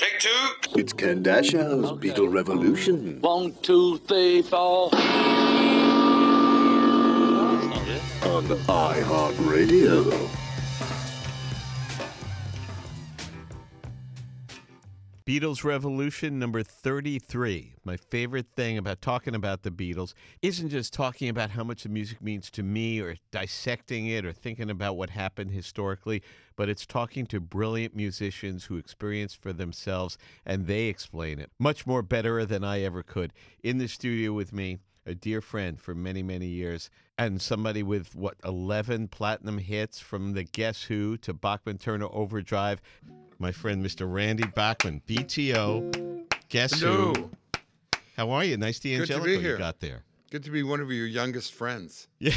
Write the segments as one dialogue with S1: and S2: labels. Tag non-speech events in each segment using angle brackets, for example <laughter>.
S1: Take two.
S2: It's Ken Dashow's Beatle Revolution.
S3: One, two, three, four.
S2: On the iHeartRadio.
S4: Beatles Revolution number 33. My favorite thing about talking about the Beatles isn't just talking about how much the music means to me or dissecting it or thinking about what happened historically, but it's talking to brilliant musicians who experience for themselves and they explain it much more better than I ever could. In the studio with me, a dear friend for many, many years, and somebody with what, 11 platinum hits from the Guess Who to Bachman Turner Overdrive my friend Mr. Randy Bachman, BTO. Guess
S5: Hello.
S4: who? How are you? Nice
S5: Good to be
S4: you got there.
S5: Good to be one of your youngest friends.
S4: Yeah.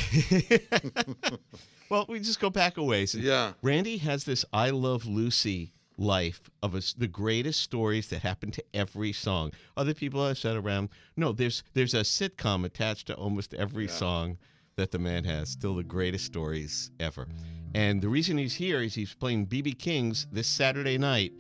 S4: <laughs> well, we just go back a ways.
S5: Yeah.
S4: Randy has this I Love Lucy life of us the greatest stories that happen to every song. Other people have said around, no, there's there's a sitcom attached to almost every song that the man has. Still the greatest stories ever. And the reason he's here is he's playing BB King's this Saturday night.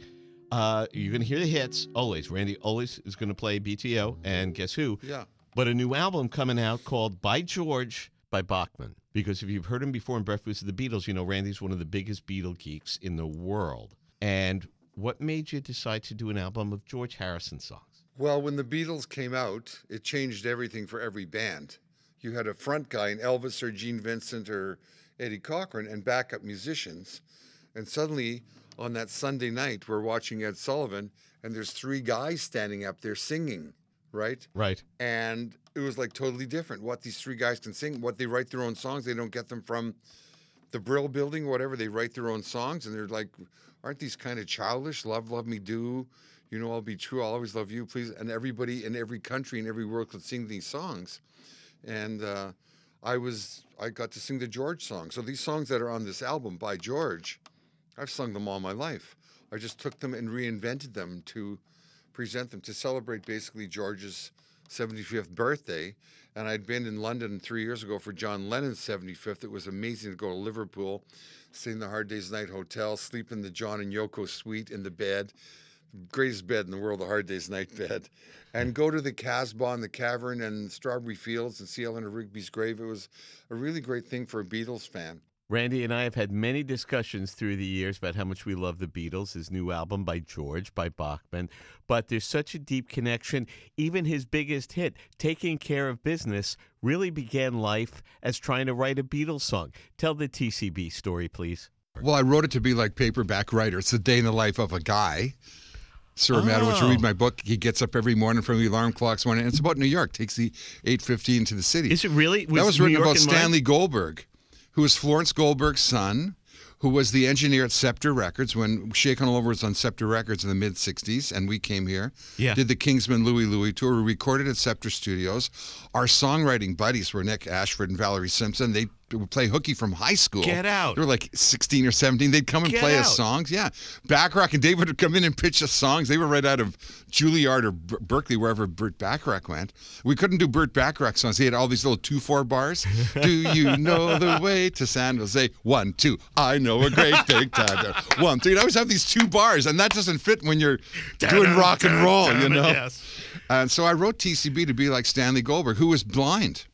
S4: Uh, you're going to hear the hits always. Randy always is going to play BTO, and guess who?
S5: Yeah.
S4: But a new album coming out called By George by Bachman. Because if you've heard him before in Breakfast of the Beatles, you know Randy's one of the biggest Beatle geeks in the world. And what made you decide to do an album of George Harrison songs?
S5: Well, when the Beatles came out, it changed everything for every band. You had a front guy in Elvis or Gene Vincent or Eddie Cochran and backup musicians. And suddenly, on that Sunday night, we're watching Ed Sullivan, and there's three guys standing up there singing, right?
S4: Right.
S5: And it was like totally different. What these three guys can sing, what they write their own songs, they don't get them from the Brill Building, whatever. They write their own songs, and they're like, aren't these kind of childish? Love, love me, do. You know, I'll be true. I'll always love you, please. And everybody in every country in every world could sing these songs. And uh, I was, I got to sing the George song. So these songs that are on this album by George, I've sung them all my life. I just took them and reinvented them to present them to celebrate basically George's 75th birthday. And I'd been in London three years ago for John Lennon's 75th. It was amazing to go to Liverpool, stay in the Hard Days Night Hotel, sleep in the John and Yoko suite in the bed, greatest bed in the world, the Hard Days Night <laughs> bed, and go to the Casbah and the Cavern and Strawberry Fields and see Eleanor Rigby's grave. It was a really great thing for a Beatles fan.
S4: Randy and I have had many discussions through the years about how much we love the Beatles, his new album by George, by Bachman. But there's such a deep connection. Even his biggest hit, Taking Care of Business, really began life as trying to write a Beatles song. Tell the TCB story, please.
S6: Well, I wrote it to be like paperback writer. It's the day in the life of a guy. Sir Madowich, you
S4: Oh.
S6: read my book. He gets up every morning from the alarm clocks morning. And it's about New York. Takes the 8:15 to the city.
S4: Is it really?
S6: that was
S4: New
S6: written
S4: York
S6: about? Stanley Goldberg, who was Florence Goldberg's son, who was the engineer at Scepter Records when Shakin' All Over was on Scepter Records in the mid 60s, and we came here.
S4: Yeah.
S6: Did the Kingsmen Louie Louie tour. We recorded at Scepter Studios. Our songwriting buddies were Nick Ashford and Valerie Simpson. They would play hooky from high school.
S4: Get out.
S6: They were like 16 or 17. They'd come and
S4: Get
S6: play
S4: out.
S6: us songs. Yeah. Bacharach and David would come in and pitch us songs. They were right out of Juilliard or Ber- Berkeley, wherever Burt Bacharach went. We couldn't do Burt Bacharach songs. He had all these little 2 4 bars. <laughs> do you know the way to San Jose? One, two. I know a great big time. One, two. You'd always have these two bars, and that doesn't fit when you're doing rock and roll, you know?
S4: Yes.
S6: And so I wrote TCB to be like Stanley Goldberg, who was blind.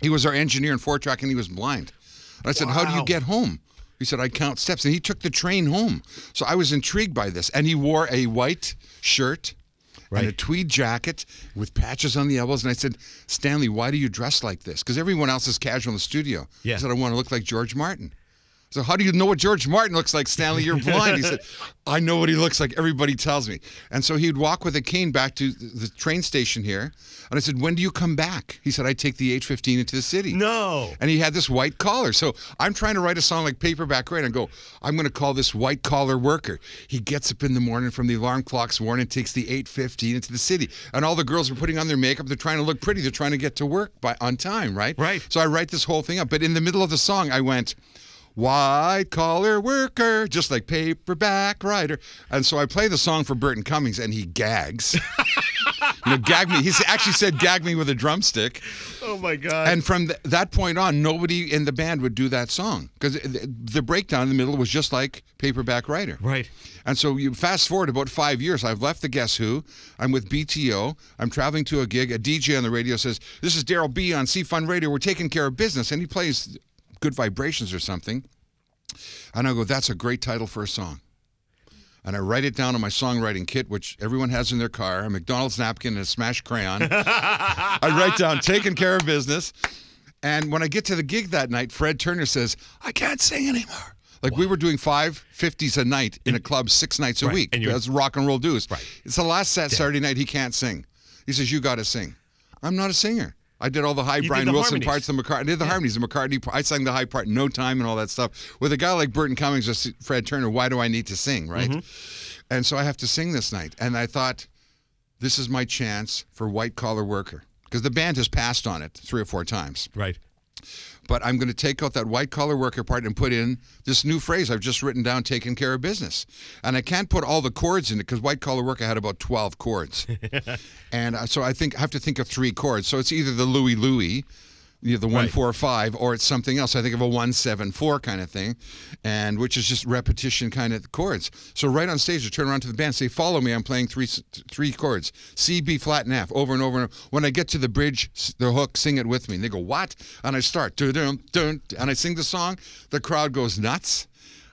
S6: He was our engineer in four track, and he was blind. And I said, "How do you get home?" He said, "I count steps," and he took the train home. So I was intrigued by this, and he wore a white shirt. And a tweed jacket with patches on the elbows. And I said, Stanley, why do you dress like this? Because everyone else is casual in the studio.
S4: Yeah.
S6: I said, I want to look like George Martin.
S5: So how do you know what George Martin looks like, Stanley? You're blind. He said, I know what he looks like. Everybody tells me. And so he'd walk with a cane back to the train station here. And I said, when do you come back? He said, I take the H-15 into the city.
S4: No.
S5: And he had this white collar. So I'm trying to write a song like Paperback Right and go, I'm going to call this white collar worker. He gets up in the morning from the alarm clock's warning, takes the 8:15 into the city. And all the girls are putting on their makeup. They're trying to look pretty. They're trying to get to work by on time, right?
S4: Right.
S5: So I write this whole thing up. But in the middle of the song, I went, white collar worker, just like paperback writer. And so I play the song for Burton Cummings and he gags. <laughs> you know, gag me. He actually said gag me with a drumstick.
S4: Oh my God.
S5: And from th- that point on, nobody in the band would do that song because the breakdown in the middle was just like Paperback Writer.
S4: Right.
S5: And so you fast forward about five years. I've left the Guess Who. I'm with BTO. I'm traveling to a gig. A DJ on the radio says, "This is Daryl B on CFUN Radio. We're taking care of business," and he plays "Good Vibrations" or something. And I go, "That's a great title for a song." And I write it down on my songwriting kit, which everyone has in their car, a McDonald's napkin and a smashed crayon. <laughs> I write down taking care of business. And when I get to the gig that night, Fred Turner says, I can't sing anymore. Like we were doing five fifties a night in a club six nights a
S4: Right,
S5: week.
S4: and
S5: That's rock and roll dues.
S4: Right.
S5: It's the last set Saturday night. He can't sing. He says, You got to sing. I'm not a singer. I did all the high
S4: did
S5: Brian
S4: the
S5: Wilson
S4: harmonies.
S5: parts, the McCartney, I did the harmonies, the McCartney. part. I sang the high part, no time, and all that stuff. With a guy like Burton Cummings or Fred Turner, why do I need to sing, right?
S4: Mm-hmm.
S5: And so I have to sing this night. And I thought, this is my chance for white collar worker because the band has passed on it three or four times.
S4: Right.
S5: But I'm going to take out that white collar worker part and put in this new phrase I've just written down, taking care of business. And I can't put all the chords in it because white collar worker had about 12 chords. <laughs> and uh, so I think I have to think of three chords. So it's either the Louie Louie, you know, the one
S4: Right.
S5: four five, or it's something else. I think of a one seven four kind of thing, and which is just repetition kind of chords. So right on stage, I turn around to the band, say, "Follow me." I'm playing three three chords: C, B flat, and F, over and over. And over. When I get to the bridge, the hook, sing it with me. And they go, "What?" And I start, dun dun dun, and I sing the song. The crowd goes nuts.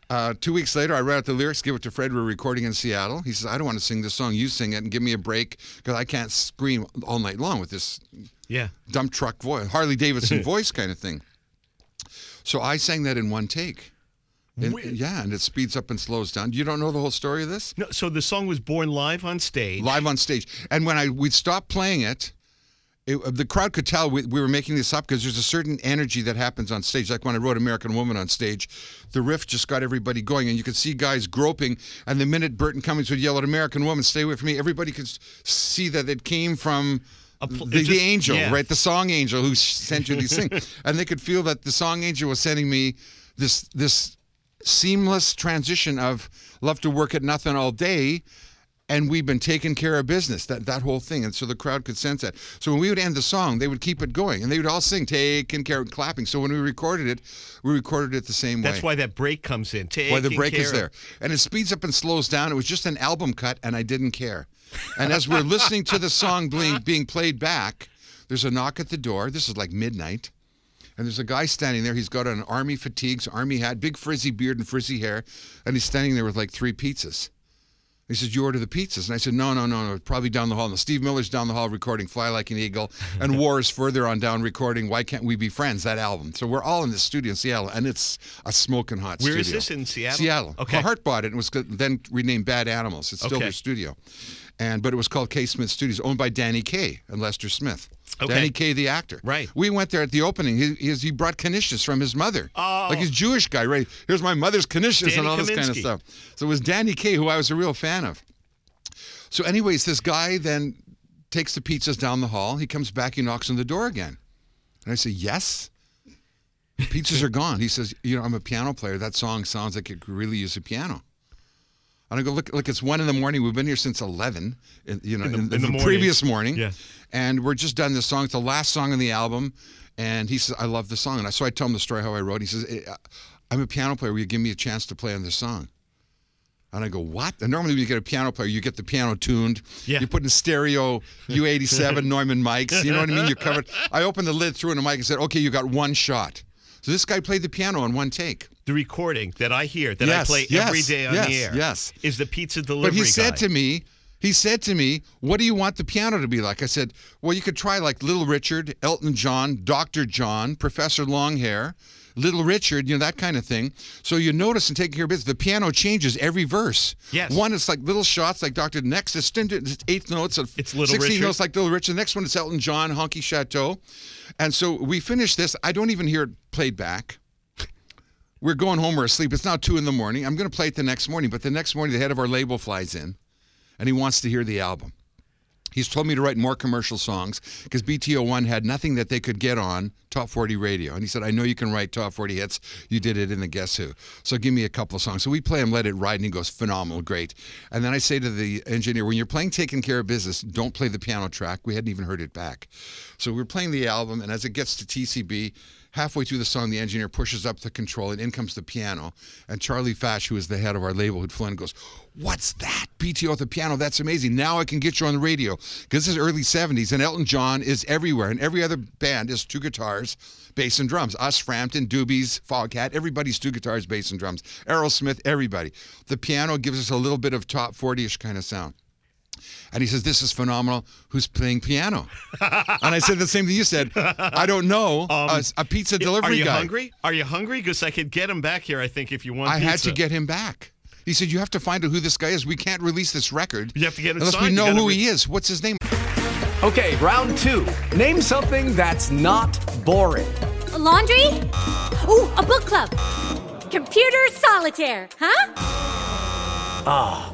S5: Uh, two weeks later, I write out the lyrics, give it to Fred. We're recording in Seattle. He says, "I don't want to sing this song. You sing it and give me a break because I can't scream all night long with this
S4: Yeah.
S5: dump truck voice, Harley Davidson <laughs> voice kind of thing. So I sang that in one take. And- yeah, and it speeds up and slows down. You don't know the whole story of this?
S4: No, so the song was born live on stage.
S5: Live on stage. And when I we'd stop playing it, it uh, the crowd could tell we, we were making this up because there's a certain energy that happens on stage. Like when I wrote American Woman on stage, the riff just got everybody going, and you could see guys groping. And the minute Burton Cummings would yell at American Woman, "Stay away from me," everybody could see that it came from
S4: pl-
S5: the,
S4: just-
S5: the angel,
S4: yeah.
S5: right? The song angel who sent you these things, <laughs> and they could feel that the song angel was sending me this this seamless transition of love to work at nothing all day. And we've been taking care of business, that, that whole thing. And so the crowd could sense that. So when we would end the song, they would keep it going and they would all sing, taking care of clapping. So when we recorded it, we recorded it the same way
S4: That's why that break comes in.
S5: why the break is there. And it speeds up and slows down. It was just an album cut, and I didn't care. And as we're listening to the song being, being played back, there's a knock at the door. This is like midnight. And there's a guy standing there. He's got an army fatigues, army hat, big frizzy beard and frizzy hair. And he's standing there with like three pizzas. He says, You order the pizzas. And I said, No, no, no, no. Probably down the hall. And Steve Miller's down the hall recording Fly Like an Eagle. And <laughs> War is further on down recording Why Can't We Be Friends, that album. So we're all in the studio in Seattle. And it's a smoking hot
S4: Where
S5: studio.
S4: is this, in Seattle?
S5: Seattle.
S4: Okay.
S5: Well, Heart bought it and was then renamed Bad Animals. It's still
S4: Okay.
S5: their studio. And but it was called Kaye-Smith Studios, owned by Danny Kaye and Lester Smith.
S4: Okay.
S5: Danny Kaye, the actor.
S4: Right.
S5: We went there at the opening. He, he, he brought knishes from his mother.
S4: Oh.
S5: Like he's Jewish guy, right? Here's my mother's
S4: Danny
S5: and all this kind of stuff. So it was Danny Kaye, who I was a real fan of. So, anyways, this guy then takes the pizzas down the hall. He comes back, he knocks on the door again. And I say, Yes. Pizzas are gone. He says, You know, I'm a piano player. That song sounds like it could really use a piano. And I go, Look, look, it's one in the morning. We've been here since 11, in, you know, in,
S4: the-
S5: in
S4: in the
S5: the,
S4: morning.
S5: previous morning.
S4: Yeah.
S5: And we're just done this song. It's the last song on the album. And he says, I love the song. And I, so I tell him the story how I wrote. He says, "Eh, I'm a piano player. Will you give me a chance to play on this song? And I go, what? And normally when you get a piano player, you get the piano tuned.
S4: Yeah.
S5: You put in stereo U87 <laughs> Neumann mics. You know what I mean? You covered. I opened the lid, threw in a mic, and said, okay, you got one shot. So this guy played the piano on one take.
S4: The recording that I hear, that
S5: Yes,
S4: I play
S5: yes,
S4: every day on
S5: yes,
S4: the air,
S5: yes.
S4: is the pizza delivery
S5: But he said to me, he said to me, "What do you want the piano to be like?" I said, "Well, you could try like Little Richard, Elton John, Dr. John, Professor Longhair, Little Richard, you know, that kind of thing. So you notice in taking care of business, the piano changes every verse.
S4: Yes.
S5: One it's like little shots like Dr. Next it's eighth notes of
S4: It's Little
S5: 16
S4: Richard.
S5: notes like Little Richard. The next one is Elton John, Honky Chateau. And so we finish this. I don't even hear it played back. We're going home, we're asleep. It's now two in the morning. I'm going to play it the next morning, but the next morning the head of our label flies in and he wants to hear the album. He's told me to write more commercial songs because BTO1 had nothing that they could get on Top 40 radio. And he said, I know you can write Top 40 hits. You did it in the Guess Who. So give me a couple of songs. So we play him Let It Ride, and he goes, phenomenal, great. And then I say to the engineer, when you're playing Taking Care of Business, don't play the piano track. We hadn't even heard it back. So we're playing the album, and as it gets to TCB, halfway through the song, the engineer pushes up the control, and in comes the piano. And Charlie Fach, who is the head of our label, who'd flown, goes, What's that? BTO at the piano. That's amazing. Now I can get you on the radio. Because this is early 70s, and Elton John is everywhere. And every other band is two guitars, bass, and drums. Us, Frampton, Doobies, Foghat, everybody's two guitars, bass, and drums. Aerosmith, everybody. The piano gives us a little bit of top 40 ish kind of sound. And he says, This is phenomenal. Who's playing piano? <laughs> and I said the same thing you said. I don't know. a, a pizza delivery
S4: Um, Are you
S5: guy.
S4: hungry? Are you hungry? Because I could get him back here. I think if you want. To.
S5: I had to get him back. He said, You have to find out who this guy is. We can't release this record.
S4: You have to get it
S5: unless
S4: signed.
S5: we know who
S4: re-
S5: he is. What's his name?
S1: Okay, round two. Name something that's not boring.
S7: laundry? Ooh, a book club. Computer solitaire, huh?
S1: Ah,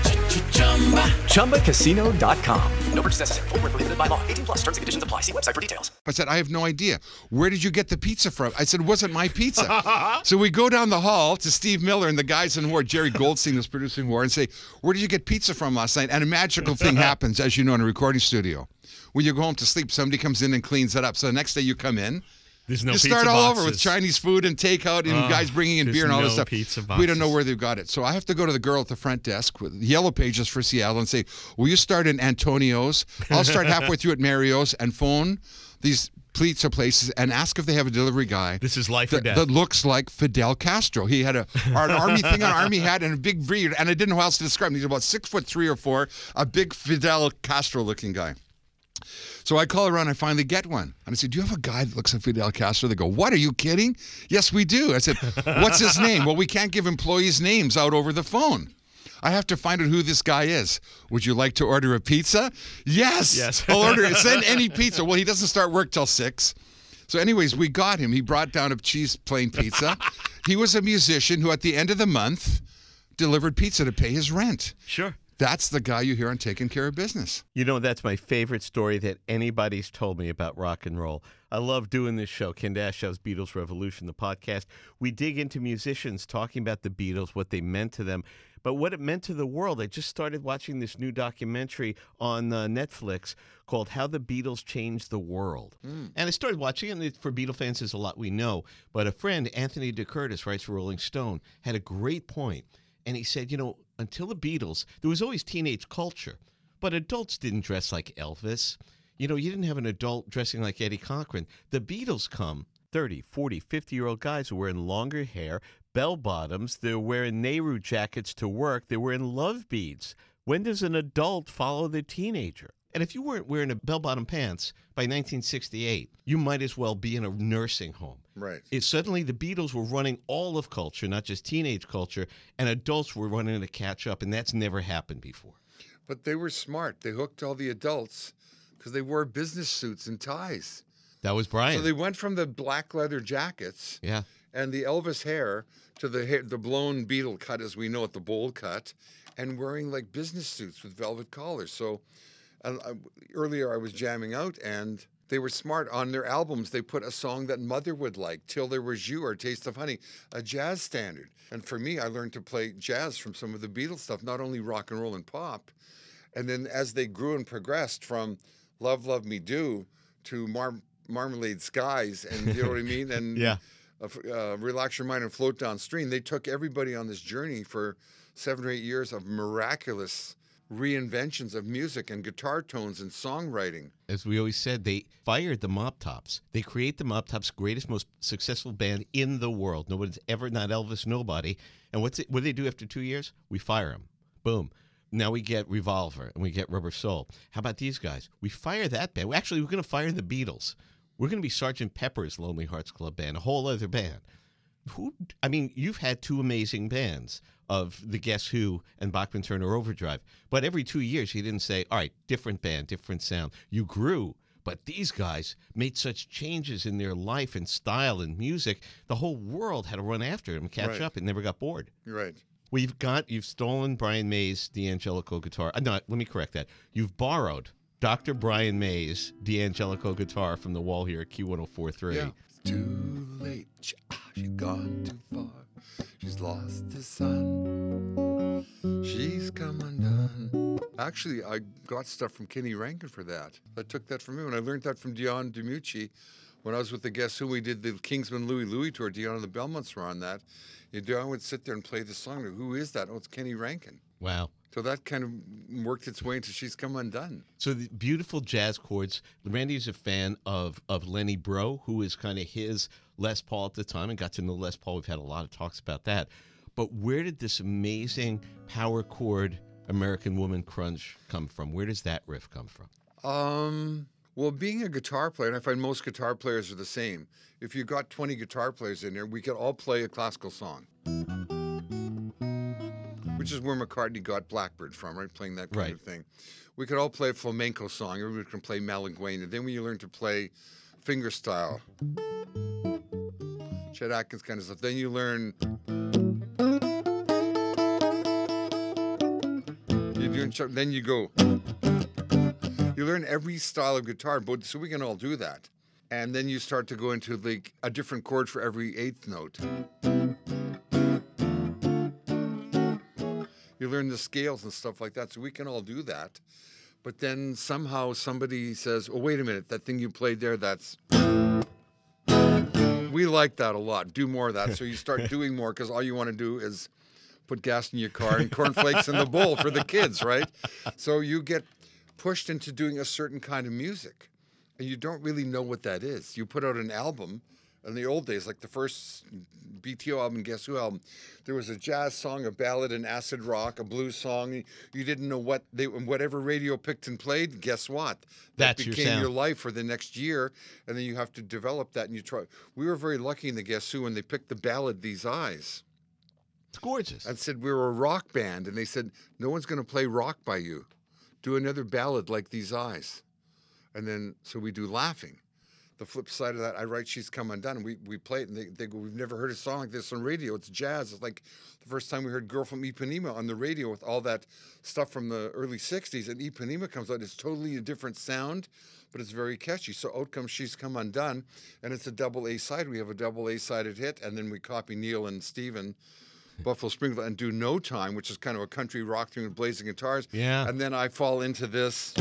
S1: ChumbaCasino.com. No purchase necessary. Void where prohibited by law. 18 plus terms and conditions apply. See website for details.
S5: I said, I have no idea. Where did you get the pizza from? I said, it wasn't my pizza. <laughs> so we go down the hall to Steve Miller and the guys in War, Jerry Goldstein was producing War, and say, Where did you get pizza from last night? And a magical thing <laughs> happens, as you know, in a recording studio. When you go home to sleep, somebody comes in and cleans it up. So the next day you come in.
S4: There's no
S5: you
S4: pizza
S5: start all over with. Chinese food and takeout and
S4: Oh,
S5: guys bringing in beer and all this stuff.
S4: pizza
S5: We don't know where they've got it. So I have to go to the girl at the front desk with yellow pages for Seattle and say, Will you start in Antonio's? I'll start halfway through at Mario's and phone these pizza places and ask if they have a delivery guy.
S4: This is life or
S5: that,
S4: death.
S5: that looks like Fidel Castro. He had a an army thing on, army hat, and a big beard, and I didn't know how else to describe him. He's about six foot three or four, a big Fidel Castro looking guy. So I call around. I finally get one, and I said, "Do you have a guy that looks like Fidel Castro?" They go, "What? Are you kidding?" Yes, we do. I said, <laughs> "What's his name?" Well, we can't give employees names out over the phone. I have to find out who this guy is. Would you like to order a pizza? Yes.
S4: Yes.
S5: I'll order it. Send any <laughs> pizza. Well, he doesn't start work till six. So, anyways, we got him. He brought down a cheese plain pizza. <laughs> he was a musician who, at the end of the month, delivered pizza to pay his rent.
S4: Sure.
S5: That's the guy you hear on Taking Care of Business.
S4: You know, that's my favorite story that anybody's told me about rock and roll. I love doing this show, Ken Dashow's Beatles Revolution, the podcast. We dig into musicians talking about the Beatles, what they meant to them, but what it meant to the world. I just started watching this new documentary on uh, Netflix called How the Beatles Changed the World. And I started watching it, and it, for Beatle fans, there's a lot we know. But a friend, Anthony DeCurtis, writes for Rolling Stone, had a great point. And he said, you know, until the Beatles, there was always teenage culture, but adults didn't dress like Elvis. You know, you didn't have an adult dressing like Eddie Cochran. The Beatles come 30, 40, 50 year old guys wearing longer hair, bell bottoms, they're wearing Nehru jackets to work, they're wearing love beads. When does an adult follow the teenager? And if you weren't wearing a bell bottom pants by 1968, you might as well be in a nursing home.
S8: Right.
S4: It suddenly the Beatles were running all of culture, not just teenage culture, and adults were running to catch up, and that's never happened before.
S8: But they were smart. They hooked all the adults because they wore business suits and ties.
S4: That was Brian.
S8: So they went from the black leather jackets
S4: yeah.
S8: and the Elvis hair to the hair, the blown beetle cut, as we know it, the bowl cut, and wearing like business suits with velvet collars. So uh, uh, earlier I was jamming out, and they were smart on their albums. They put a song that Mother would like, "Till There Was You" or "Taste of Honey," a jazz standard. And for me, I learned to play jazz from some of the Beatles stuff, not only rock and roll and pop. And then as they grew and progressed from "Love, Love Me Do" to Mar- "Marmalade Skies," and you know what I mean, <laughs> and
S4: Yeah.
S8: uh, relax your mind and float downstream. They took everybody on this journey for seven or eight years of miraculous
S5: reinventions of music and guitar tones and songwriting.
S4: As we always said, they fired the Mop Tops. They create the Mop Tops' greatest, most successful band in the world. Nobody's ever, not Elvis, nobody. And what's it, what do they do after two years? We fire them. Boom. Now we get Revolver and we get Rubber Soul. How about these guys? We fire that band. Actually, we're going to fire the Beatles. We're going to be Sergeant Pepper's Lonely Hearts Club Band, a whole other band. Who? I mean, you've had two amazing bands of the Guess Who and Bachman Turner Overdrive, but every two years you didn't say, "All right, different band, different sound." You grew, but these guys made such changes in their life and style and music. The whole world had to run after them, catch
S5: Right.
S4: up, and never got bored.
S5: Right.
S4: We've got you've stolen Brian May's D'Angelico guitar. Uh, no, let me correct that. You've borrowed Dr. Brian May's D'Angelico guitar from the wall here at Q1043.
S5: Yeah. Too late. She's gone too far. She's lost the sun. She's come undone. Actually, I got stuff from Kenny Rankin for that. I took that from him, and I learned that from Dion DiMucci when I was with the Guess Who. We did the Kingsmen Louie Louie tour. Dion and the Belmonts were on that. And Dion would sit there and play the song. Who is that? Oh, it's Kenny Rankin.
S4: Wow.
S5: So that kind of worked its way into She's Come Undone.
S4: So the beautiful jazz chords. Randy's a fan of of Lenny Breau, who is kind of his Les Paul at the time, and got to know Les Paul. We've had a lot of talks about that. But where did this amazing power chord American Woman crunch come from? Where does that riff come from?
S5: Um, well, being a guitar player, and I find most guitar players are the same. If you got 20 guitar players in there, we could all play a classical song. Which mm. is where McCartney got Blackbird from, right? Playing that kind
S4: Right.
S5: of thing. We could all play a flamenco song. Everybody can play Malaguena. Then when you learn to play fingerstyle, Chet Atkins kind of stuff, then you learn. You're doing, then you go. You learn every style of guitar, but so we can all do that. And then you start to go into like a different chord for every eighth note. You learn the scales and stuff like that, so we can all do that. But then somehow somebody says, "Oh, wait a minute, that thing you played there, that's." <laughs> We like that a lot. Do more of that. So you start <laughs> doing more because all you want to do is put gas in your car and cornflakes in the bowl for the kids, right? So you get pushed into doing a certain kind of music and you don't really know what that is. You put out an album in the old days, like the first BTO album, Guess Who album, there was a jazz song, a ballad, an acid rock, a blues song. You didn't know what they, whatever radio picked and played. Guess what? That
S4: That's
S5: became your
S4: sound.
S5: life for the next year, and then you have to develop that. And you try. We were very lucky in the Guess Who when they picked the ballad "These Eyes."
S4: It's gorgeous.
S5: and said we were a rock band, and they said no one's going to play rock by you. Do another ballad like These Eyes, and then so we do Laughing. The flip side of that, I write She's Come Undone, and we, we play it, and they, they go, We've never heard a song like this on radio. It's jazz. It's like the first time we heard Girl from Ipanema on the radio with all that stuff from the early 60s, and Ipanema comes out. It's totally a different sound, but it's very catchy. So out comes She's Come Undone, and it's a double A side. We have a double A sided hit, and then we copy Neil and Steven. Buffalo Springfield and do No Time, which is kind of a country rock thing with blazing guitars.
S4: Yeah.
S5: And then I fall into this.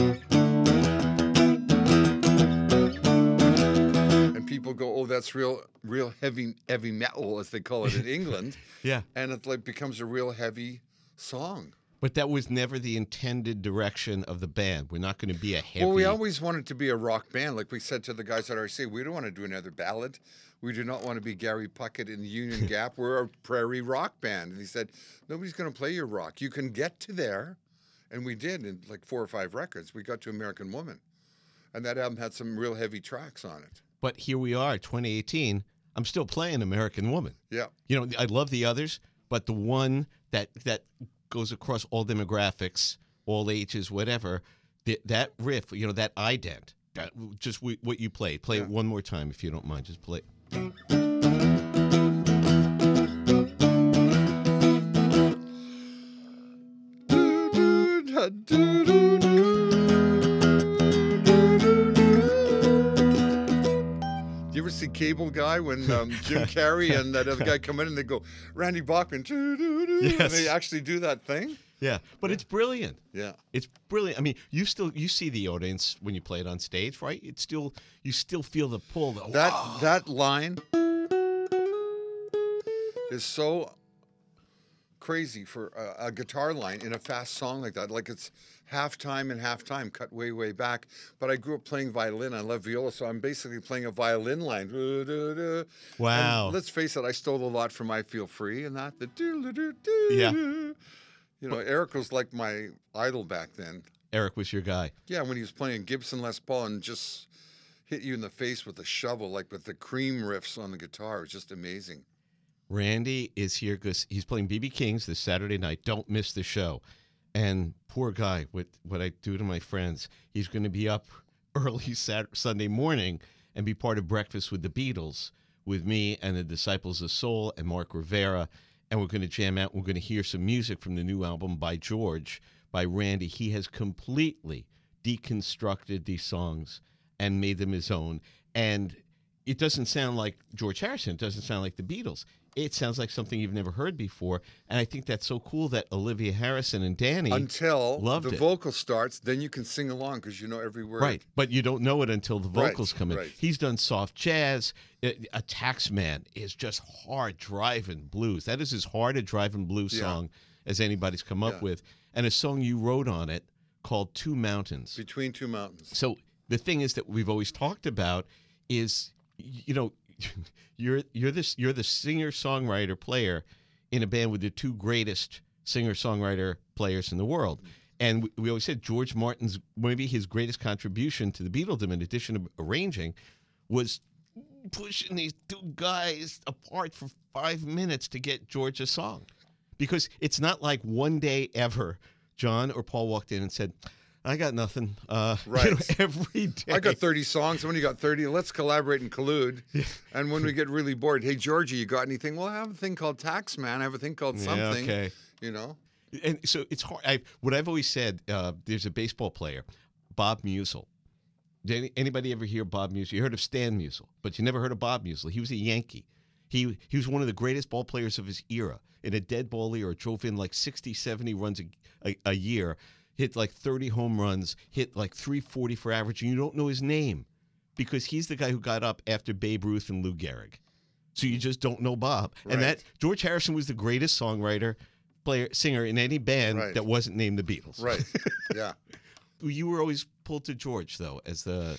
S5: People go, "Oh, that's real, real heavy, heavy metal, as they call it in <laughs> England."
S4: Yeah.
S5: And it like becomes a real heavy song.
S4: But that was never the intended direction of the band. We're not going to be a heavy.
S5: Well, we always wanted to be a rock band. Like we said to the guys at RC, we don't want to do another ballad. We do not want to be Gary Puckett in the Union <laughs> Gap. We're a prairie rock band. And he said, nobody's going to play your rock. You can get to there. And we did in like four or five records. We got to American Woman. And that album had some real heavy tracks on it.
S4: But here we are, 2018. I'm still playing American Woman.
S5: Yeah.
S4: You know, I love the others, but the one that that goes across all demographics, all ages, whatever, th- that riff, you know, that ident, that, just w- what you played. Play it one more time if you don't mind. Just play.
S5: Cable Guy when um, <laughs> Jim Carrey and that other guy come in and they go, Randy Bachman, doo-doo-doo," and
S4: Yes.
S5: they actually do that thing?
S4: Yeah, but it's brilliant.
S5: Yeah.
S4: It's brilliant. I mean, you still you see the audience when you play it on stage, right? It's still you still feel the pull. The,
S5: That
S4: "Wow."
S5: that line is so crazy for a, a guitar line in a fast song like that. Like it's half time and half time, cut way, way back. But I grew up playing violin. I love viola, so I'm basically playing a violin line. And
S4: Wow.
S5: let's face it, I stole a lot from I Feel Free and that. The.
S4: Yeah.
S5: You know, Eric was like my idol back then.
S4: Eric was your guy.
S5: Yeah, when he was playing Gibson Les Paul and just hit you in the face with a shovel, like with the cream riffs on the guitar. It was just amazing.
S4: Randy is here because he's playing BB King's this Saturday night. Don't miss the show. And poor guy, what what I do to my friends, he's going to be up <laughs> early Saturday, Sunday morning and be part of Breakfast with the Beatles with me and the Disciples of Soul and Mark Rivera. And we're going to jam out. We're going to hear some music from the new album by George, by Randy. He has completely deconstructed these songs and made them his own. And it doesn't sound like George Harrison. It doesn't sound like the Beatles. It sounds like something you've never heard before. And I think that's so cool that Olivia Harrison and Danny
S5: Until
S4: loved
S5: the
S4: it.
S5: vocal starts, then you can sing along because you know every word.
S4: Right, but you don't know it until the
S5: Right,
S4: vocals come in.
S5: right.
S4: He's done soft jazz. A a Taxman is just hard driving blues. That is as hard a driving blues
S5: Yeah.
S4: song as anybody's come up
S5: Yeah.
S4: with. And a song you wrote on it called Two Mountains.
S5: Between Two Mountains.
S4: So the thing is that we've always talked about is you know <laughs> you're you're this you're the singer songwriter player in a band with the two greatest singer songwriter players in the world. Mm-hmm. And we, we always said George Martin's maybe his greatest contribution to the Beatledom, in addition to arranging, was pushing these two guys apart for five minutes to get George a song. Because it's not like one day ever John or Paul walked in and said, I got nothing. Uh, <laughs> you know,
S5: Right.
S4: every day.
S5: I got 30 songs. When you got 30, let's collaborate and collude. And when we get really bored, hey, Georgie, you got anything? Well, I have a thing called Tax Man. I have a thing called something.
S4: Yeah, okay.
S5: You know?
S4: And so it's hard. I, what I've always said, uh, there's a baseball player, Bob Meusel. Did any, anybody ever hear Bob Meusel? You heard of Stan Musel, but you never heard of Bob Meusel. He was a Yankee. He he was one of the greatest ball players of his era. In a dead ball era, drove in like 60, 70 runs a, a, a year, hit like 30 home runs, hit like 340 for average, and you don't know his name because he's the guy who got up after Babe Ruth and Lou Gehrig. So you just don't know Bob. And that George Harrison was the greatest songwriter, player, singer in any band
S5: Right.
S4: that wasn't named the Beatles.
S5: Right. <laughs> yeah.
S4: You were always pulled to George though, as the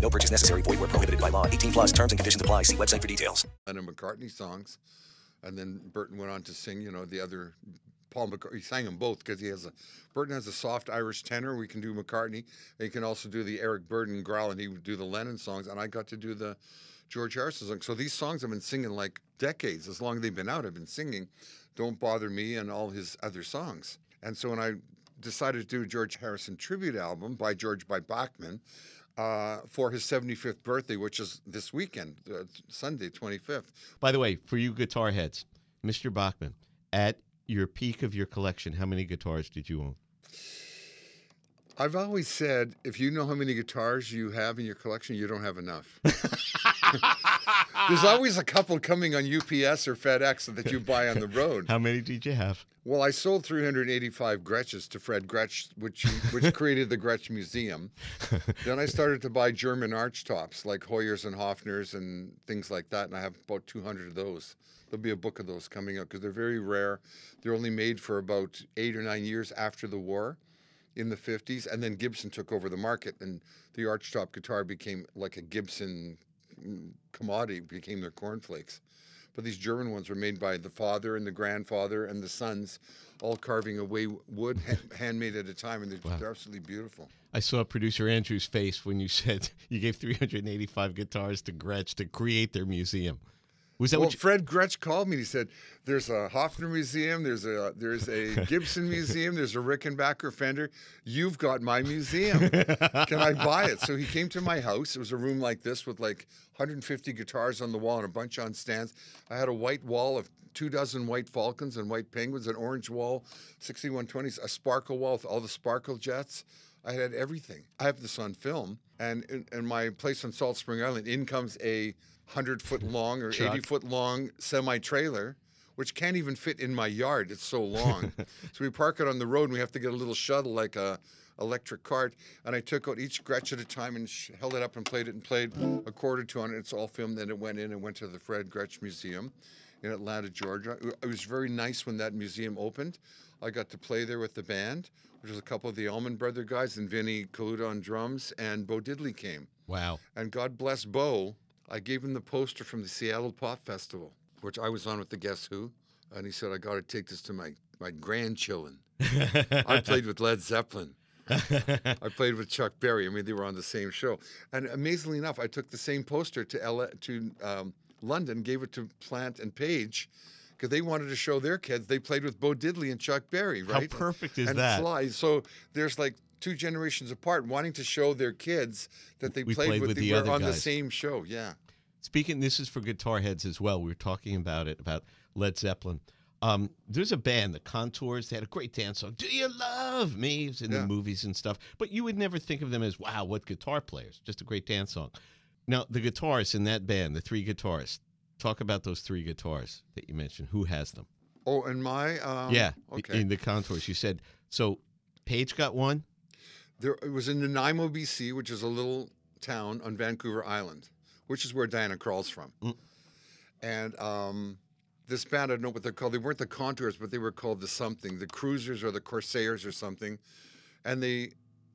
S9: No purchase necessary. Void where prohibited by law. 18 plus terms and conditions apply. See website for details.
S5: Lennon McCartney songs, and then Burton went on to sing, you know, the other Paul McCartney. He sang them both because he has a Burton has a soft Irish tenor. We can do McCartney. And he can also do the Eric Burdon growl, and he would do the Lennon songs, and I got to do the George Harrison songs. So these songs I've been singing like decades, as long as they've been out. I've been singing "Don't Bother Me" and all his other songs. And so when I decided to do a George Harrison tribute album by George by Bachman. Uh, for his 75th birthday, which is this weekend, uh, Sunday, 25th.
S4: By the way, for you guitar heads, Mr. Bachman, at your peak of your collection, how many guitars did you own?
S5: I've always said if you know how many guitars you have in your collection, you don't have enough. <laughs> There's always a couple coming on UPS or FedEx that you buy on the road.
S4: How many did you have?
S5: Well, I sold 385 Gretsches to Fred Gretsch, which which <laughs> created the Gretsch Museum. then I started to buy German arch tops like Hoyers and Hofners and things like that, and I have about 200 of those. There'll be a book of those coming out because they're very rare. They're only made for about eight or nine years after the war in the 50s, and then Gibson took over the market, and the archtop guitar became like a Gibson commodity, became their cornflakes. But these German ones were made by the father and the grandfather and the sons, all carving away wood, ha- handmade at a time, and they're, they're absolutely beautiful.
S4: I saw producer Andrew's face when you said <laughs> you gave 385 guitars to Gretsch to create their museum. Was that
S5: well,
S4: what you-
S5: Fred Gretsch called me. and He said, "There's a Hofner Museum. There's a there's a <laughs> Gibson Museum. There's a Rickenbacker Fender. You've got my museum. Can I buy it?" So he came to my house. It was a room like this with like 150 guitars on the wall and a bunch on stands. I had a white wall of two dozen white falcons and white penguins, an orange wall, 6120s, a sparkle wall with all the sparkle jets. I had everything. I have this on film, and in, in my place on Salt Spring Island, in comes a hundred foot long or
S4: Chuck.
S5: eighty foot long semi trailer, which can't even fit in my yard. It's so long. <laughs> so we park it on the road, and we have to get a little shuttle like a electric cart. And I took out each Gretsch at a time and sh- held it up and played it and played a quarter to on it. It's all filmed. Then it went in and went to the Fred Gretsch Museum in Atlanta, Georgia. It- It was very nice when that museum opened. I got to play there with the band, which was a couple of the Allman Brother guys and Vinnie Colaiuta on drums, and Bo Diddley came.
S4: Wow.
S5: And God bless Bo, I gave him the poster from the Seattle Pop Festival, which I was on with the Guess Who. And he said, I got to take this to my, my grandchildren. I <laughs> played with Led Zeppelin. I played with Chuck Berry. I mean, they were on the same show. And amazingly enough, I took the same poster to LA, to um, London, gave it to Plant and Page, because they wanted to show their kids. They played with Bo Diddley and Chuck Berry, right?
S4: How perfect is
S5: and
S4: that?
S5: Sly. So there's like two generations apart, wanting to show their kids that they
S4: We
S5: played,
S4: played
S5: with,
S4: with
S5: the,
S4: the other
S5: on the same show. Yeah.
S4: Speaking, this is for guitar heads as well. We were talking about it about Led Zeppelin. Um, there's a band, the Contours. They had a great dance song. Do you love me? It's in
S5: Yeah.
S4: the movies and stuff. But you would never think of them as wow, what guitar players? Just a great dance song. Now the guitarists in that band, the three guitarists. Talk about those three guitars that you mentioned. Who has them?
S5: Oh, and my um,
S4: yeah,
S5: Okay.
S4: in the Contours. You said so. Page got one.
S5: There, it was in Nanaimo, BC, which is a little town on Vancouver Island, which is where Diana Krall's from.
S4: Mm.
S5: And um, this band, I don't know what they're called. They weren't the Contours, but they were called the something, the Cruisers or the Corsairs or something. And they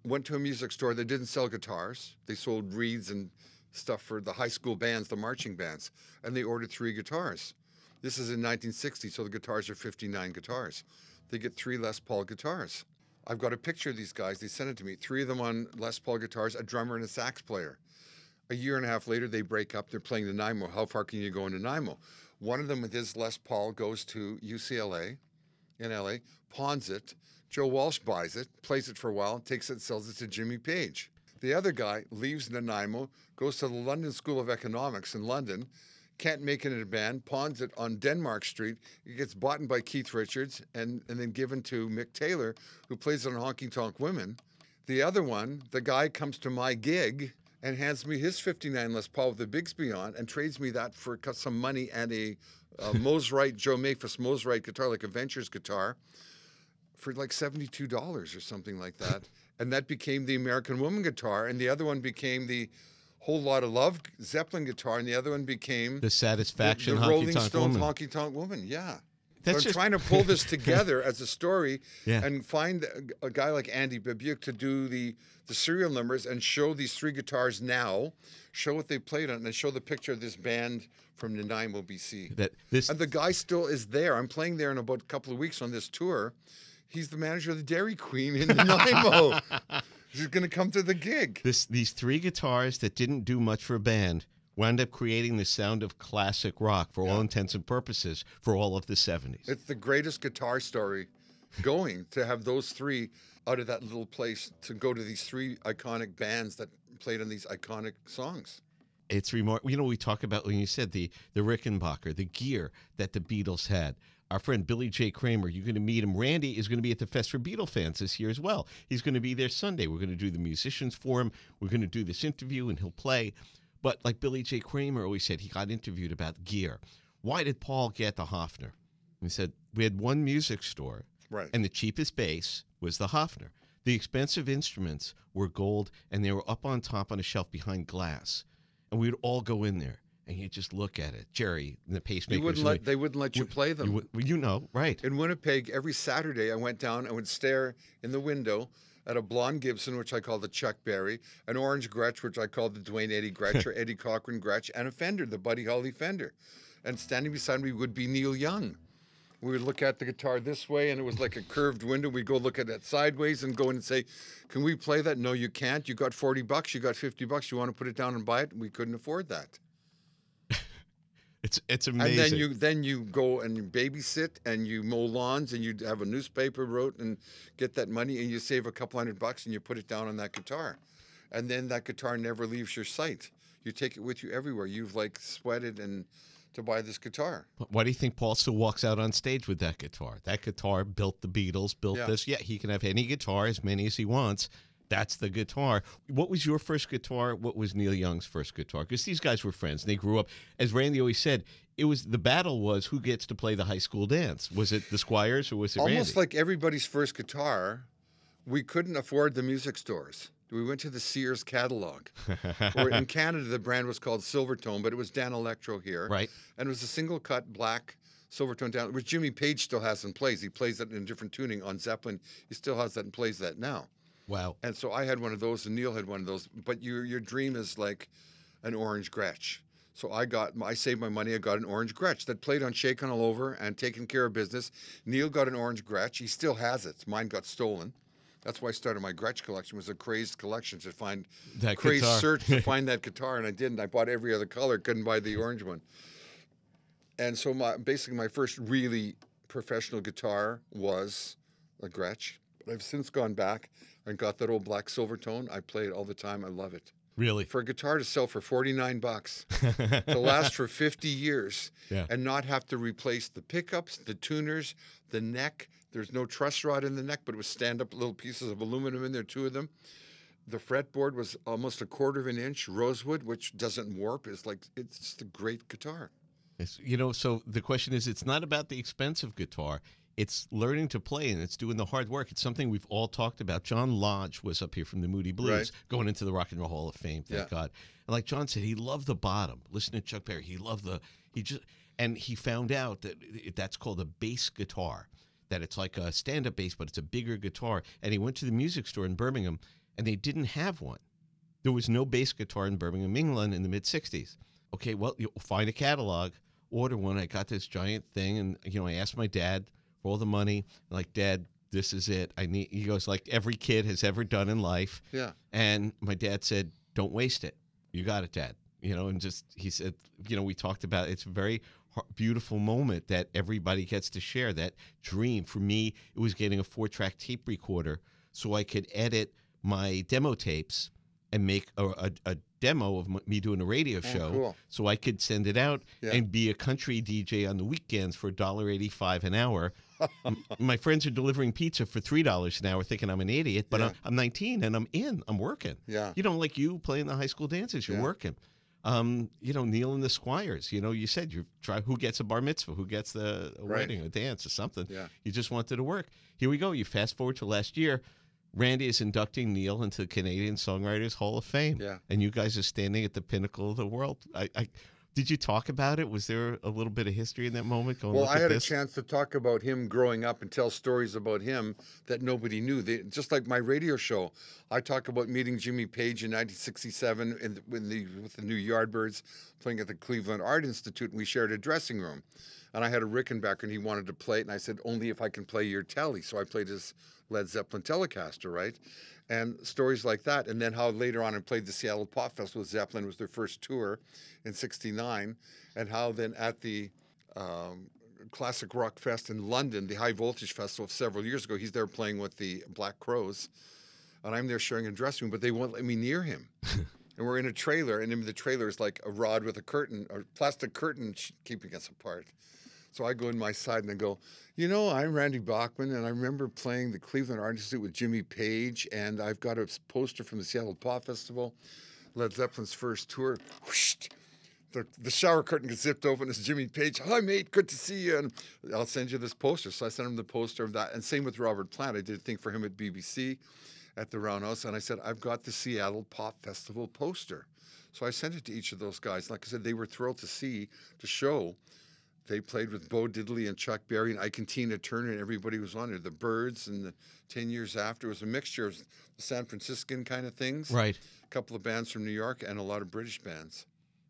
S5: went to a music store. They didn't sell guitars. They sold reeds and stuff for the high school bands, the marching bands. And they ordered three guitars. This is in 1960, so the guitars are 59 guitars. They get three Les Paul guitars. I've got a picture of these guys. They sent it to me. Three of them on Les Paul guitars, a drummer and a sax player. A year and a half later, they break up. They're playing Nanaimo. How far can you go in Nanaimo? One of them with his Les Paul goes to UCLA in LA, pawns it. Joe Walsh buys it, plays it for a while, takes it, sells it to Jimmy Page. The other guy leaves Nanaimo, goes to the London School of Economics in London, can't make it in a band, pawns it on Denmark Street. It gets bought by Keith Richards and, and then given to Mick Taylor, who plays it on Honky Tonk Women. The other one, the guy comes to my gig and hands me his 59 Les Paul with the Bigsby on and trades me that for some money and a uh, <laughs> Mosrite, Joe Maphis Mosrite guitar, like a Ventures guitar, for like $72 or something like that. <laughs> and that became the American Woman guitar. And the other one became the Whole Lot of Love Zeppelin guitar. And the other one became
S4: The Satisfaction
S5: the, the Rolling Stones
S4: Woman.
S5: Honky Tonk Woman. Yeah.
S4: That's
S5: so I'm
S4: just-
S5: trying to pull this <laughs> together as a story
S4: Yeah.
S5: and find a, a guy like Andy Babiuk to do the, the serial numbers and show these three guitars now, show what they played on, and show the picture of this band from Nanaimo, BC.
S4: That this
S5: And the guy still is there. I'm playing there in about a couple of weeks on this tour. He's the manager of the Dairy Queen in <laughs> Nanaimo. He's going to come to the gig.
S4: This these three guitars that didn't do much for a band wound up creating the sound of classic rock for all intents and purposes for all of the 70s.
S5: It's the greatest guitar story going to have those three out of that little place to go to these three iconic bands that played on these iconic songs.
S4: It's remarkable. You know, we talk about when you said the the Rickenbacker, the gear that the Beatles had. Our friend Billy J. Kramer, you're going to meet him. Randy is going to be at the Fest for Beatle fans this year as well. He's going to be there Sunday. We're going to do the musicians for him. We're going to do this interview and he'll play. But like Billy J. Kramer always said, he got interviewed about gear. Why did Paul get the Hofner? He said, We had one music store,
S5: Right.
S4: and the cheapest bass was the Hofner. The expensive instruments were gold, and they were up on top on a shelf behind glass. And we would all go in there, and you'd just look at it. Jerry, the pacemaker.
S5: You wouldn't let, they wouldn't let you play them.
S4: You, you know, right?
S5: In Winnipeg, every Saturday I went down and would stare in the window at a blonde Gibson, which I called the Chuck Berry, an orange Gretsch, which I called the Duane Eddy Gretsch or <laughs> Eddie Cochran Gretsch, and a Fender, the Buddy Holly Fender. And standing beside me would be Neil Young. We would look at the guitar this way, and it was like a curved window. We'd go look at it sideways and go in and say, Can we play that? No, you can't. You got 40 bucks, you got 50 bucks. You want to put it down and buy it? We couldn't afford that.
S4: It's it's
S5: And then you then you go and you babysit and you mow lawns and you have a newspaper wrote and get that money and you save a couple hundred bucks and you put it down on that guitar, and then that guitar never leaves your sight. You take it with you everywhere. You've like sweated and to buy this guitar.
S4: Why do you think Paul still walks out on stage with that guitar? That guitar built the Beatles, built
S5: Yeah.
S4: this. Yeah, he can have any guitar, as many as he wants. That's the guitar. What was your first guitar? What was Neil Young's first guitar? Because these guys were friends. They grew up. As Randy always said, it was the battle was who gets to play the high school dance. Was it the Squires or was it
S5: Almost
S4: Randy?
S5: like everybody's first guitar, we couldn't afford the music stores. We went to the Sears catalog. <laughs> or in Canada, the brand was called Silvertone, but it was Danelectro here.
S4: Right.
S5: And it was a single cut black Silvertone down, which Jimmy Page still has and plays. He plays it in a different tuning on Zeppelin. He still has that and plays that now.
S4: Wow.
S5: And so I had one of those, and Neil had one of those. But your your dream is like an orange Gretsch. So I got, I saved my money. I got an orange Gretsch that played on Shakin' All Over and Taking Care of Business. Neil got an orange Gretsch. He still has it. Mine got stolen. That's why I started my Gretsch collection. Was a crazed collection to find
S4: That
S5: crazed
S4: guitar.
S5: search to <laughs> find that guitar, and I didn't. I bought every other color. Couldn't buy the orange one. And so my basically my first really professional guitar was a Gretsch. But I've since gone back and got that old black Silvertone. I play it all the time. I love it.
S4: Really?
S5: For a guitar to sell for 49 bucks, <laughs> to last for 50 years,
S4: Yeah.
S5: and not have to replace the pickups, the tuners, the neck. There's no truss rod in the neck, but it was stand up little pieces of aluminum in there, two of them. The fretboard was almost a quarter of an inch rosewood, which doesn't warp. It's like, it's a great guitar.
S4: It's, you know, so the question is, it's not about the expensive guitar. It's learning to play and it's doing the hard work. It's something we've all talked about. John Lodge was up here from the Moody Blues,
S5: Right.
S4: going into the Rock and Roll Hall of Fame. Thank
S5: Yeah.
S4: God. And like John said, he loved the bottom. Listen to Chuck Berry. He loved the he just and he found out that it- that's called a bass guitar. That it's like a stand-up bass, but it's a bigger guitar. And he went to the music store in Birmingham, and they didn't have one. There was no bass guitar in Birmingham, England in the mid 60s. Okay, well, you find a catalog, order one. I got this giant thing, and, you know, I asked my dad all the money. Like, Dad, this is it. I need, he goes, like every kid has ever done in life.
S5: Yeah.
S4: And my dad said, don't waste it. You got it, Dad. You know, and just, he said, you know, we talked about it's a very beautiful moment that everybody gets to share. That dream for me, it was getting a four track tape recorder so I could edit my demo tapes and make a, a, a demo of me doing a radio
S5: Oh,
S4: show
S5: cool.
S4: so I could send it out
S5: Yeah.
S4: and be a country DJ on the weekends for $1.85 an hour. My friends are delivering pizza for $3 an hour thinking I'm an idiot, but
S5: Yeah.
S4: I'm, I'm 19 and I'm in. I'm working.
S5: Yeah.
S4: You don't know, like you playing the high school dances, you're
S5: Yeah.
S4: working. Um, you know, Neil and the Squires, you know, you said you try who gets a bar mitzvah, who gets the a
S5: Right.
S4: wedding, a dance or something.
S5: Yeah.
S4: You just wanted to work. Here we go. You fast forward to last year. Randy is inducting Neil into the Canadian Songwriters Hall of Fame.
S5: Yeah.
S4: And you guys are standing at the pinnacle of the world. I, I did you talk about it? Was there a little bit of history in that moment? Going,
S5: Well, I had
S4: this?
S5: a chance to talk about him growing up and tell stories about him that nobody knew. They, just like my radio show, I talk about meeting Jimmy Page in 1967 in the, with, the, with the New Yardbirds playing at the Cleveland Art Institute, and we shared a dressing room. And I had a Rickenbacker, and he wanted to play it, and I said, only if I can play your Tele. So I played his Led Zeppelin Telecaster, right? And stories like that. And then how later on I played the Seattle Pop Festival with Zeppelin, was their first tour in 69. And how then at the um, Classic Rock Fest in London, the High Voltage Festival several years ago, he's there playing with the Black Crowes. And I'm there sharing a dressing room, but they won't let me near him. <laughs> and we're in a trailer, and in the trailer is like a rod with a curtain, or plastic curtain sh- keeping us apart. So I go in my side and I go, you know, I'm Randy Bachman, and I remember playing the Cleveland Art Institute with Jimmy Page, and I've got a poster from the Seattle Pop Festival, Led Zeppelin's first tour. Whoosh, the, the shower curtain gets zipped open. It's Jimmy Page. Hi, mate. Good to see you. And I'll send you this poster. So I sent him the poster of that. And same with Robert Plant. I did a thing for him at BBC at the Roundhouse. And I said, I've got the Seattle Pop Festival poster. So I sent it to each of those guys. Like I said, they were thrilled to see, to show. They played with Bo Diddley and Chuck Berry and Ike and Tina Turner, and everybody was on there. The Byrds and the 10 years after it was a mixture of the San Franciscan kind of things.
S4: Right.
S5: A couple of bands from New York and a lot of British bands.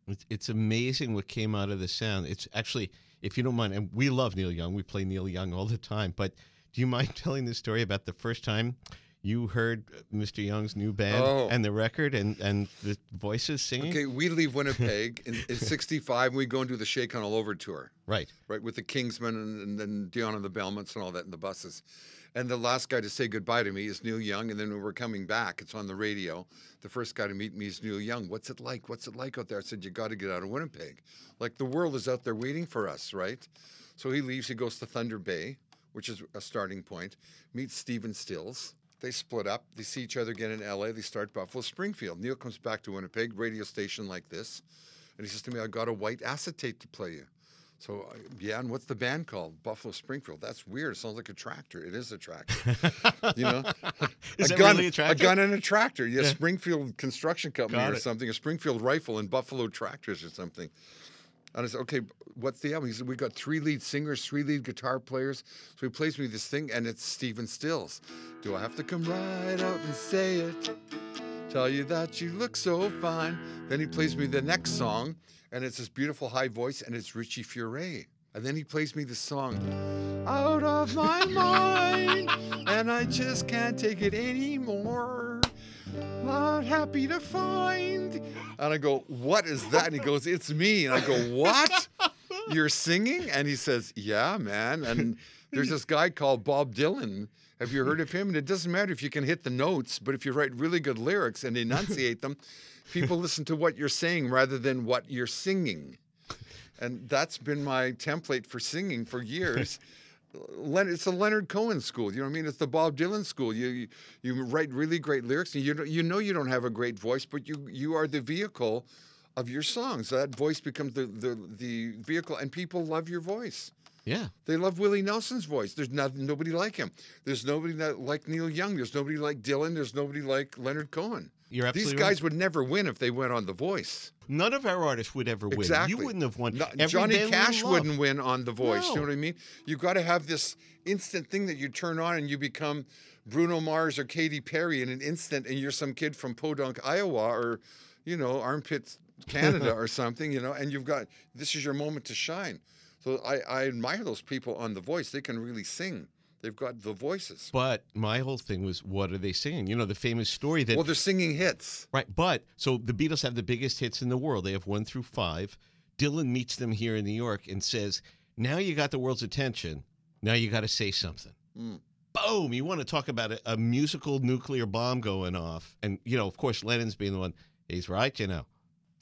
S4: It's, it's amazing what came out of the sound. It's actually, if you don't mind, and we love Neil Young. We play Neil Young all the time. But do you mind <laughs> telling the story about the first time You heard uh, Mr. Young's new band
S5: Oh.
S4: and the record and, and the voices singing?
S5: Okay, we leave Winnipeg <laughs> in, in '65, and we go and do the Shakin' All Over tour.
S4: Right.
S5: Right, with the Kingsmen and, and then Dion and the Belmonts and all that in the buses. And the last guy to say goodbye to me is Neil Young. And then when we're coming back, it's on the radio. The first guy to meet me is Neil Young. What's it like? What's it like out there? I said, You got to get out of Winnipeg. Like the world is out there waiting for us, right? So he leaves, he goes to Thunder Bay, which is a starting point, meets Stephen Stills. They split up. They see each other again in LA. They start Buffalo Springfield. Neil comes back to Winnipeg, radio station like this. And he says to me, I got a white acetate to play you. So, uh, yeah, and what's the band called? Buffalo Springfield. That's weird. It sounds like a tractor. It is a tractor. <laughs> you know?
S4: Is
S5: a gun,
S4: really a tractor?
S5: a gun and a tractor. Yeah,
S4: Yeah.
S5: Springfield Construction Company
S4: Got
S5: or
S4: it.
S5: something, a Springfield Rifle and Buffalo Tractors or something. And I said, okay, what's the album? He said, we got three lead singers, three lead guitar players. So he plays me this thing, and it's Stephen Stills. Do I have to come right out and say it? Tell you that you look so fine. Then he plays me the next song, and it's this beautiful high voice, and it's Richie Furay. And then he plays me the song, Out of My <laughs> Mind, and I just can't take it anymore. Not happy to find. And I go, What is that? And he goes, It's me. And I go, What? You're singing? And he says, Yeah, man. And there's this guy called Bob Dylan. Have you heard of him? And it doesn't matter if you can hit the notes, but if you write really good lyrics and enunciate them, people listen to what you're saying rather than what you're singing. And that's been my template for singing for years. It's the Leonard Cohen school. You know what I mean? It's the Bob Dylan school. You you, you write really great lyrics, and you you know you don't have a great voice, but you you are the vehicle of your songs. That voice becomes the the, the vehicle, and people love your voice.
S4: Yeah.
S5: They love Willie Nelson's voice. There's not, nobody like him. There's nobody that, like Neil Young. There's nobody like Dylan. There's nobody like Leonard Cohen.
S4: You're
S5: These guys
S4: right.
S5: would never win if they went on The Voice.
S4: None of our artists would ever win.
S5: Exactly.
S4: You wouldn't have won.
S5: No, Johnny Cash wouldn't win on The Voice. You know what I mean? You've got to have this instant thing that you turn on and you become Bruno Mars or Katy Perry in an instant, and you're some kid from Podunk, Iowa, or you know Armpits, Canada, <laughs> or something. You know, and you've got this is your moment to shine. So I, I admire those people on The Voice. They can really sing. They've got the voices.
S4: But my whole thing was, what are they singing? You know, the famous story that
S5: Well, they're singing hits.
S4: Right, but so the Beatles have the biggest hits in the world. They have one through five. Dylan meets them here in New York and says, "Now you got the world's attention. Now you got to say something."
S5: Mm.
S4: Boom! You want to talk about a, a musical nuclear bomb going off, and you know, of course, Lennon's being the one. He's right, you know.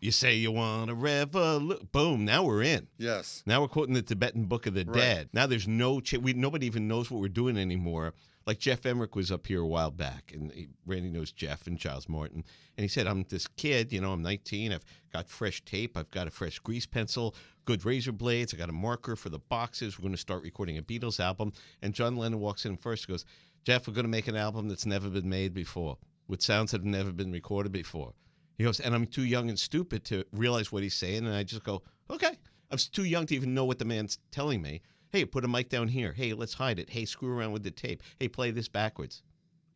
S4: You say you want a revolution. Boom! Now we're in.
S5: Yes.
S4: Now we're quoting the Tibetan Book of the
S5: Right.
S4: Dead. Now there's no ch- we nobody even knows what we're doing anymore. Like Geoff Emerick was up here a while back, and he, Randy knows Geoff and Giles Martin, and he said, "I'm this kid, you know, I'm 19. I've got fresh tape. I've got a fresh grease pencil, good razor blades. I got a marker for the boxes. We're going to start recording a Beatles album." And John Lennon walks in first, and goes, "Geoff, we're going to make an album that's never been made before, with sounds that have never been recorded before." He goes, and I'm too young and stupid to realize what he's saying. And I just go, okay. I'm too young to even know what the man's telling me. Hey, put a mic down here. Hey, let's hide it. Hey, screw around with the tape. Hey, play this backwards.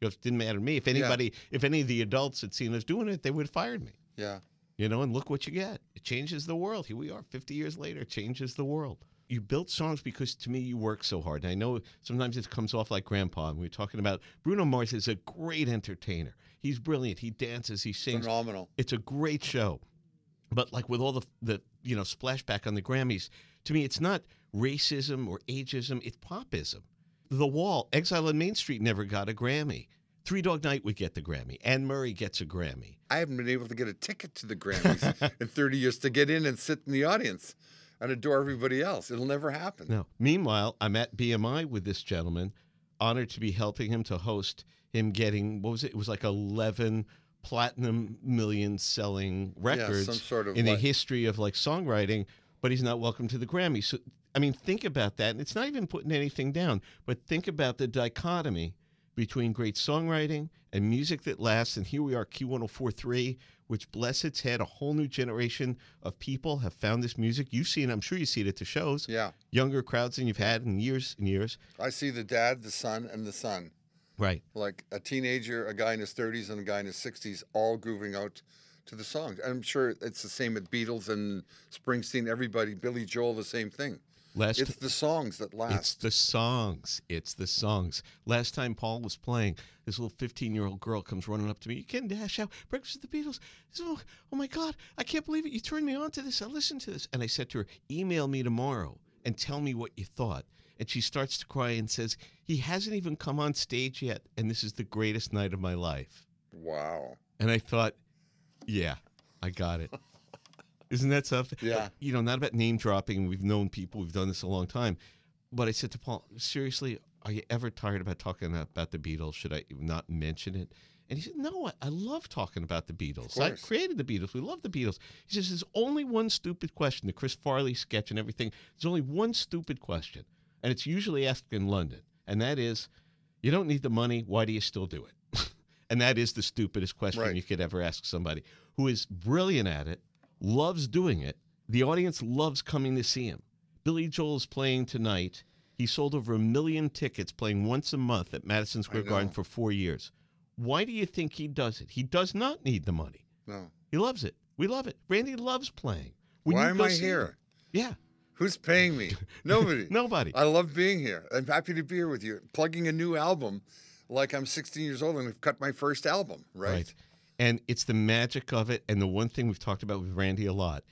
S4: Goes, didn't matter to me. If anybody, if any of the adults had seen us doing it, they would have fired me.
S5: Yeah.
S4: You know, and look what you get. It changes the world. Here we are 50 years later, it changes the world. You built songs because to me you work so hard. And I know sometimes it comes off like grandpa. And we are talking about Bruno Mars is a great entertainer. He's brilliant. He dances, he sings.
S5: Phenomenal.
S4: It's a great show. But like with all the the you know splashback on the Grammys, to me it's not racism or ageism, it's popism. The Wall, Exile on Main Street never got a Grammy. Three Dog Night would get the Grammy. Anne Murray gets a Grammy.
S5: I haven't been able to get a ticket to the Grammys <laughs> in 30 years to get in and sit in the audience and adore everybody else. It'll never happen.
S4: No. Meanwhile, I'm at BMI with this gentleman, honored to be helping him to host him getting what was it? It was like 11 platinum million selling records
S5: some sort of
S4: in the history of like songwriting, but he's not welcome to the Grammy. So I mean, think about that. And it's not even putting anything down, but think about the dichotomy between great songwriting and music that lasts. And here we are, Q1043, which bless its head, a whole new generation of people have found this music. You've seen, I'm sure you see it at the shows.
S5: Yeah.
S4: Younger crowds than you've had in years and years.
S5: I see the dad, the son, and the son.
S4: Right.
S5: Like a teenager, a guy in his 30s, and a guy in his 60s, all grooving out to the songs. I'm sure it's the same at Beatles and Springsteen, everybody, Billy Joel, the same thing.
S4: Last
S5: it's the songs that last.
S4: It's the songs. It's the songs. Last time Paul was playing, this little 15 year old girl comes running up to me. You Ken Dashow Breakfast with the Beatles. Oh, oh my God, I can't believe it. You turned me on to this. I listened to this. And I said to her, email me tomorrow and tell me what you thought. And she starts to cry and says, He hasn't even come on stage yet. And this is the greatest night of my life.
S5: Wow.
S4: And I thought, yeah, I got it. <laughs> Isn't that something?
S5: Yeah.
S4: You know, not about name dropping. We've known people. We've done this a long time. But I said to Paul, seriously, are you ever tired about talking about the Beatles? Should I not mention it? And he said, No, I, I love talking about the Beatles. I created the Beatles. We love the Beatles. He says, There's only one stupid question. The Chris Farley sketch and everything. There's only one stupid question. And it's usually asked in London. And that is, You don't need the money. Why do you still do it? <laughs> and that is the stupidest question
S5: Right.
S4: you could ever ask somebody who is brilliant at it, loves doing it. The audience loves coming to see him. Billy Joel is playing tonight. He sold over a million tickets playing once a month at Madison Square Garden for four years. Why do you think he does it? He does not need the money.
S5: No.
S4: He loves it. We love it. Randy loves playing. When
S5: Why
S4: you
S5: am I here?
S4: Yeah.
S5: Who's paying me? <laughs> Nobody.
S4: Nobody.
S5: I love being here. I'm happy to be here with you. Plugging a new album like I'm 16 years old and I've cut my first album, right?
S4: And it's the magic of it. And the one thing we've talked about with Randy a lot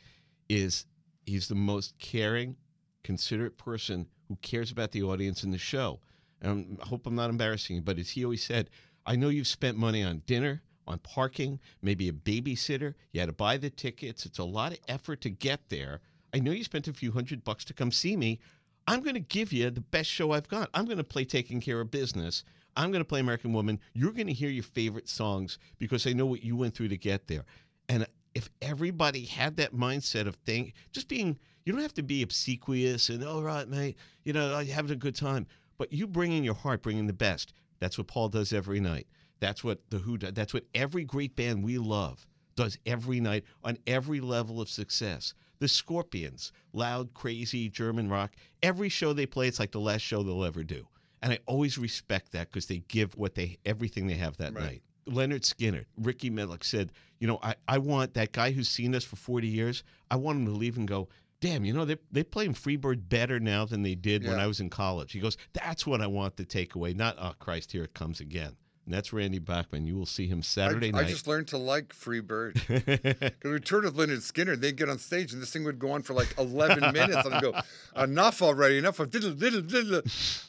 S4: is he's the most caring, considerate person who cares about the audience in the show. And I hope I'm not embarrassing you, but as he always said, I know you've spent money on dinner, on parking, maybe a babysitter. You had to buy the tickets. It's a lot of effort to get there. I know you spent a few hundred bucks to come see me. I'm going to give you the best show I've got. I'm going to play Taking Care of Business. I'm going to play American Woman. You're going to hear your favorite songs because I know what you went through to get there. And if everybody had that mindset of thing, just being, you don't have to be obsequious and, all right, mate, you know, having a good time. But you bring in your heart, bring in the best. That's what Paul does every night. That's what the Who does. That's what every great band we love does every night on every level of success. The Scorpions, loud, crazy German rock. Every show they play, it's like the last show they'll ever do. And I always respect that because they give what they everything they have that night. Lynyrd Skynyrd, Rickey Medlocke said, you know, I, I want that guy who's seen us for 40 years, I want him to leave and go, damn, you know, they, they play in Freebird better now than they did when I was in college. He goes, that's what I want to take away, not, oh, Christ, here it comes again. And that's Randy Bachman. You will see him Saturday
S5: I,
S4: night.
S5: I just learned to like Free Bird. <laughs> Because we toured with Lynyrd Skynyrd, they'd get on stage and this thing would go on for like 11 minutes. And I'd go, <laughs> enough already, enough of diddle, diddle, diddle.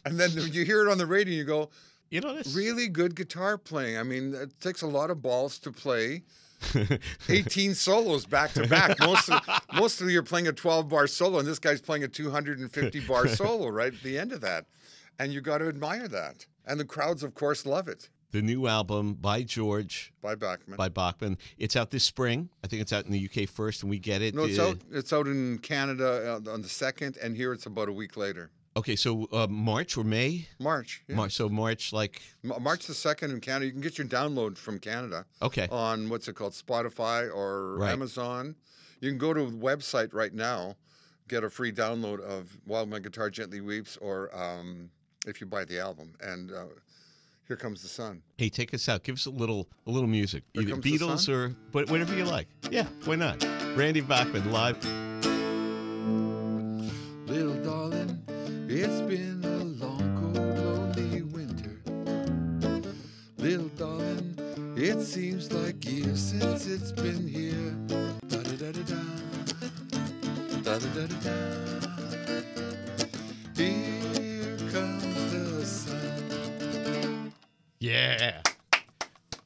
S5: And then you hear it on the radio and you go,
S4: you know, this
S5: really good guitar playing. I mean, it takes a lot of balls to play <laughs> 18 solos back to back. Most of, most of you are playing a 12 bar solo, and this guy's playing a 250 bar solo right at the end of that. And you got to admire that. And the crowds, of course, love it.
S4: The new album by George,
S5: By Bachman.
S4: by Bachman. It's out this spring. I think it's out in the UK first, and we get it.
S5: No, it's
S4: uh,
S5: out. It's out in Canada uh, on the second, and here it's about a week later.
S4: Okay, so uh, March or May?
S5: March. yeah.
S4: March. So March, like
S5: Ma- March the second in Canada. You can get your download from Canada.
S4: Okay.
S5: On what's it called, Spotify or
S4: Right.
S5: Amazon. You can go to the website right now, get a free download of "While My Guitar Gently Weeps," or um, if you buy the album. And uh, here comes the sun.
S4: Hey, take us out. Give us a little, a little music.
S5: Here
S4: Either Beatles or but whatever you like. Yeah, why not? Randy Bachman live.
S5: Little darling, it's been a long, cold, lonely winter. Little darling, it seems like years since it's been here. Da-da-da-da-da. Da-da-da-da-da.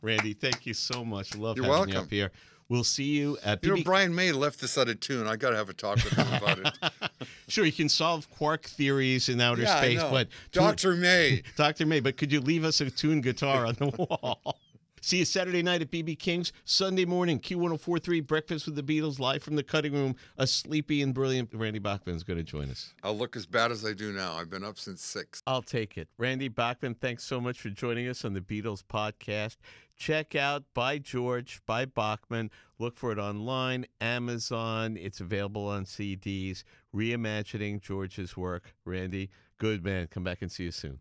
S4: Randy, thank you so much. Love
S5: You're
S4: having you up here. We'll see you at
S5: You know,
S4: BB
S5: Brian May left this out of tune. I got to have a talk with him about it. <laughs>
S4: Sure, you can solve quark theories in outer
S5: Yeah,
S4: space,
S5: know.
S4: but
S5: Dr. May. <laughs>
S4: Dr. May, but could you leave us a tuned guitar on the <laughs> wall? See you Saturday night at BB King's. Sunday morning, Q1043, Breakfast with the Beatles, live from the cutting room. A sleepy and brilliant Randy Bachman is going to join us.
S5: I'll look as bad as I do now. I've been up since six.
S4: I'll take it. Randy Bachman, thanks so much for joining us on the Beatles podcast. Check out By George by Bachman. Look for it online, Amazon. It's available on CDs. Reimagining George's work. Randy, good man. Come back and see you soon.